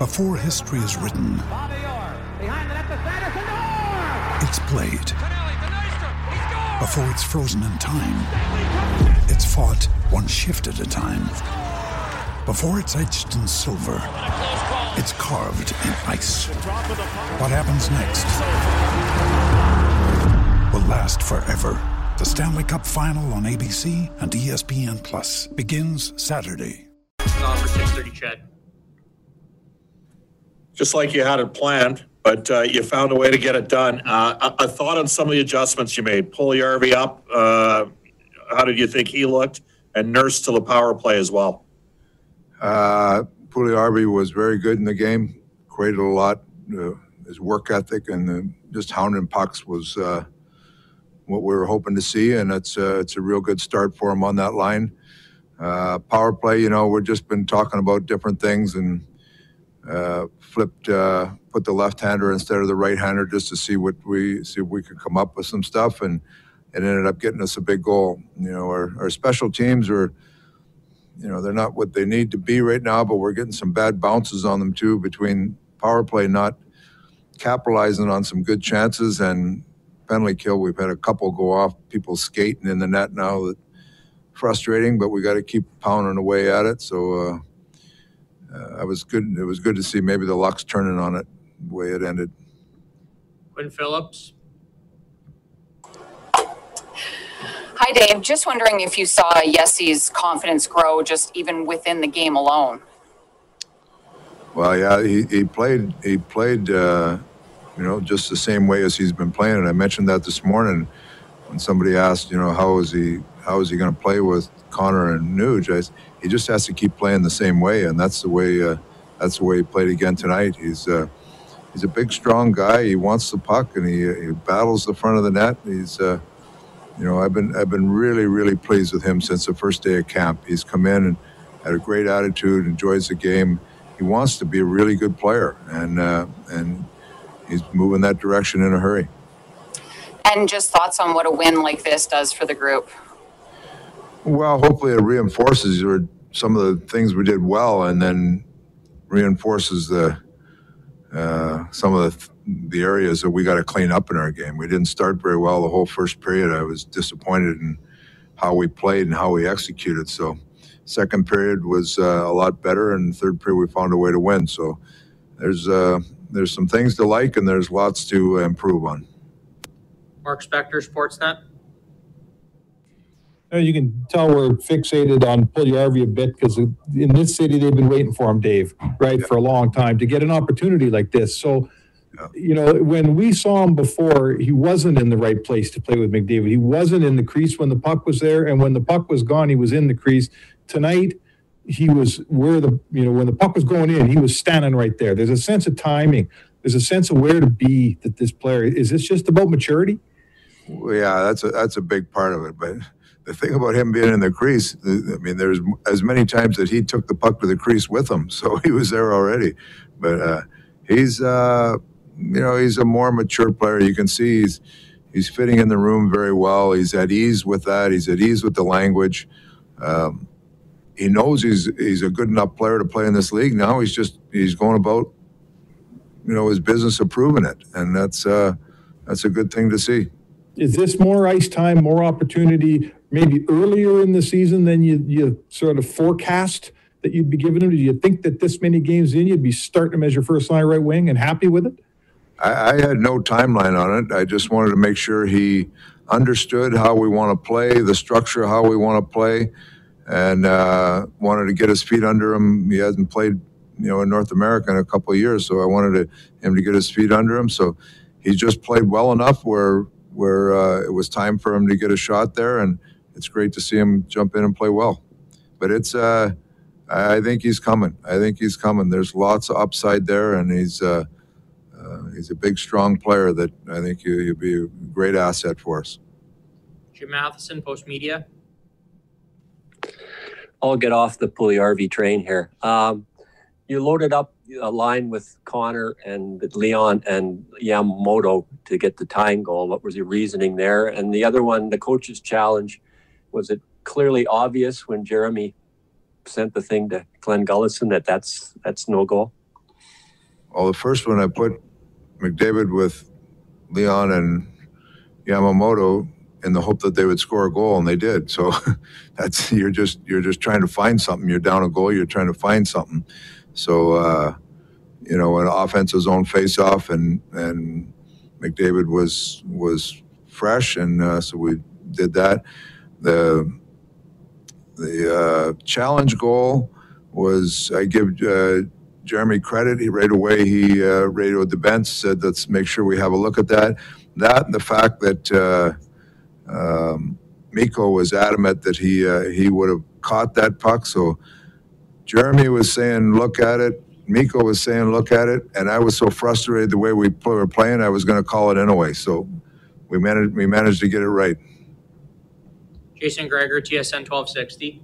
Before history is written, it's played. Before it's frozen in time, it's fought one shift at a time. Before it's etched in silver, it's carved in ice. What happens next will last forever. The Stanley Cup Final on ABC and ESPN Plus begins Saturday. On for 630 CHED. Just like you had it planned, but uh, you found a way to get it done. Uh, a, a thought on some of the adjustments you made. Puljujärvi up. Uh, how did you think he looked? And Nurse to the power play as well. Uh, Puljujärvi was very good in the game, created a lot. Uh, his work ethic and the, just hounding pucks was uh, what we were hoping to see, and it's uh, it's a real good start for him on that line. Uh, power play, you know, we've just been talking about different things and uh, flipped, uh, put the left-hander instead of the right-hander just to see what we see if we could come up with some stuff, and it ended up getting us a big goal. You know, our, our special teams are you know they're not what they need to be right now but we're getting some bad bounces on them too between power play not capitalizing on some good chances and penalty kill we've had a couple go off people skating in the net now that frustrating but we got to keep pounding away at it so uh, uh, I was good it was good to see maybe the luck's turning on it the way it ended Quinn Phillips. Hi, Dave. Just wondering if you saw Yessie's confidence grow just even within the game alone. Well, yeah, he, he played he played uh, you know just the same way as he's been playing, and I mentioned that this morning when somebody asked, you know, how is he how is he going to play with Connor and Nuge? I, he just has to keep playing the same way, and that's the way uh, that's the way he played again tonight. He's uh, he's a big, strong guy. He wants the puck, and he, he battles the front of the net. He's uh, you know, I've been I've been really really pleased with him since the first day of camp. He's come in and had a great attitude, enjoys the game. He wants to be a really good player, and uh, and he's moving that direction in a hurry. And just thoughts on what a win like this does for the group. Well, hopefully it reinforces or some of the things we did well, and then reinforces the uh, some of the the areas that we got to clean up in our game. We didn't start very well the whole first period. I was disappointed in how we played and how we executed. So, second period was uh, a lot better, and third period we found a way to win. So, there's uh, there's some things to like, and there's lots to improve on. Mark Spector, Sportsnet. You can tell we're fixated on Puljujärvi a bit because in this city, they've been waiting for him, Dave, right, for a long time to get an opportunity like this. So, Yeah. you know, when we saw him before, he wasn't in the right place to play with McDavid. He wasn't in the crease when the puck was there. And when the puck was gone, he was in the crease. Tonight, he was where the, you know, when the puck was going in, he was standing right there. There's a sense of timing. There's a sense of where to be that this player, is this just about maturity? Well, yeah, that's a that's a big part of it. But the thing about him being in the crease, I mean, there's as many times that he took the puck to the crease with him, so he was there already. But uh, he's, uh, you know, he's a more mature player. You can see he's he's fitting in the room very well. He's at ease with that. He's at ease with the language. Um, he knows he's he's a good enough player to play in this league. Now he's just he's going about, you know, his business of proving it, and that's uh, that's a good thing to see. Is this more ice time, more opportunity, maybe earlier in the season than you, you sort of forecast that you'd be giving him? Do you think that this many games in, you'd be starting him as your first line right wing and happy with it? I, I had no timeline on it. I just wanted to make sure he understood how we want to play, the structure, how we want to play, and uh, wanted to get his feet under him. He hasn't played, you know, in North America in a couple of years, so I wanted to, him to get his feet under him. So he just played well enough where where uh, it was time for him to get a shot there, and it's great to see him jump in and play well. But it's, uh, I I think he's coming. I think he's coming. There's lots of upside there, and he's. Uh, uh, he's a big, strong player that I think you, you'll be a great asset for us. Jim Matheson, Post Media. I'll get off the Puljujärvi train here. Um, you loaded up a line with Connor and Leon and Yamamoto to get the tying goal. What was your reasoning there? And the other one, the coach's challenge, was it clearly obvious when Jeremy sent the thing to Glenn Gullison that that's that's no goal? Well, the first one I put McDavid with Leon and Yamamoto in the hope that they would score a goal, and they did. So that's you're just you're just trying to find something. You're down a goal. You're trying to find something. So uh, you know, an offensive zone face-off, and and McDavid was was fresh, and uh, so we did that. The the uh, challenge goal was I give uh, Jeremy credit. He right away he uh, radioed the bench, said, "Let's make sure we have a look at that." That and the fact that uh, um, Mikko was adamant that he uh, he would have caught that puck. So Jeremy was saying, "Look at it." Mikko was saying, "Look at it," and I was so frustrated the way we pl- were playing, I was going to call it anyway. So we managed we managed to get it right. Jason Gregor, TSN 1260.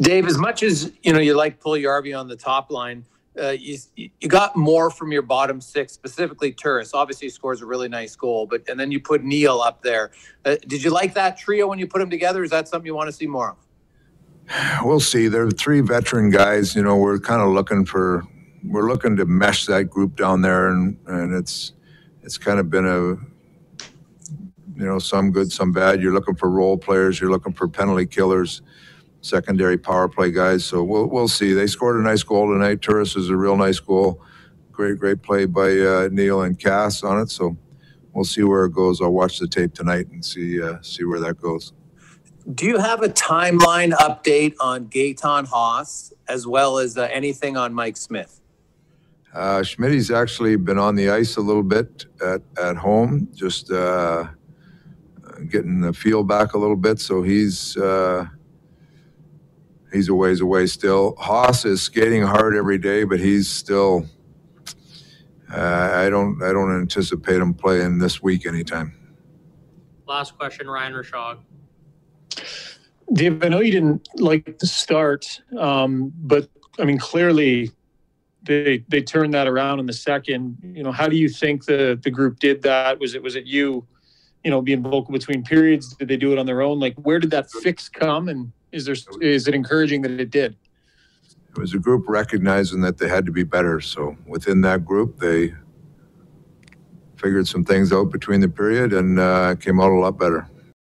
Dave, as much as you know, you like Puljujärvi on the top line. Uh, you you got more from your bottom six, specifically Turris. Obviously, he scores a really nice goal, but and then you put Neal up there. Uh, did you like that trio when you put them together? Is that something you want to see more of? We'll see. There are three veteran guys. You know, we're kind of looking for we're looking to mesh that group down there, and and it's it's kind of been a you know some good, some bad. You're looking for role players. You're looking for penalty killers, secondary power play guys. So we'll we'll see. They scored a nice goal tonight. Turris is a real nice goal. Great great play by uh, Neal and Cass on it. So we'll see where it goes. I'll watch the tape tonight and see uh, see where that goes. Do you have a timeline update on Gaetan Haas as well as uh, anything on Mike Smith? Uh, Schmidt's actually been on the ice a little bit at, at home, just uh, getting the feel back a little bit. So he's uh, he's a ways away still. Haas is skating hard every day, but he's still. Uh, I don't I don't anticipate him playing this week anytime. Last question, Ryan Rishaug. Dave, I know you didn't like the start, um, but I mean, clearly they they turned that around in the second. You know, how do you think the the group did that? Was it was it you, you know, being vocal between periods? Did they do it on their own? Like, where did that fix come? And is there is it encouraging that it did? It was a group recognizing that they had to be better. So within that group, they figured some things out between the period and uh, came out a lot better.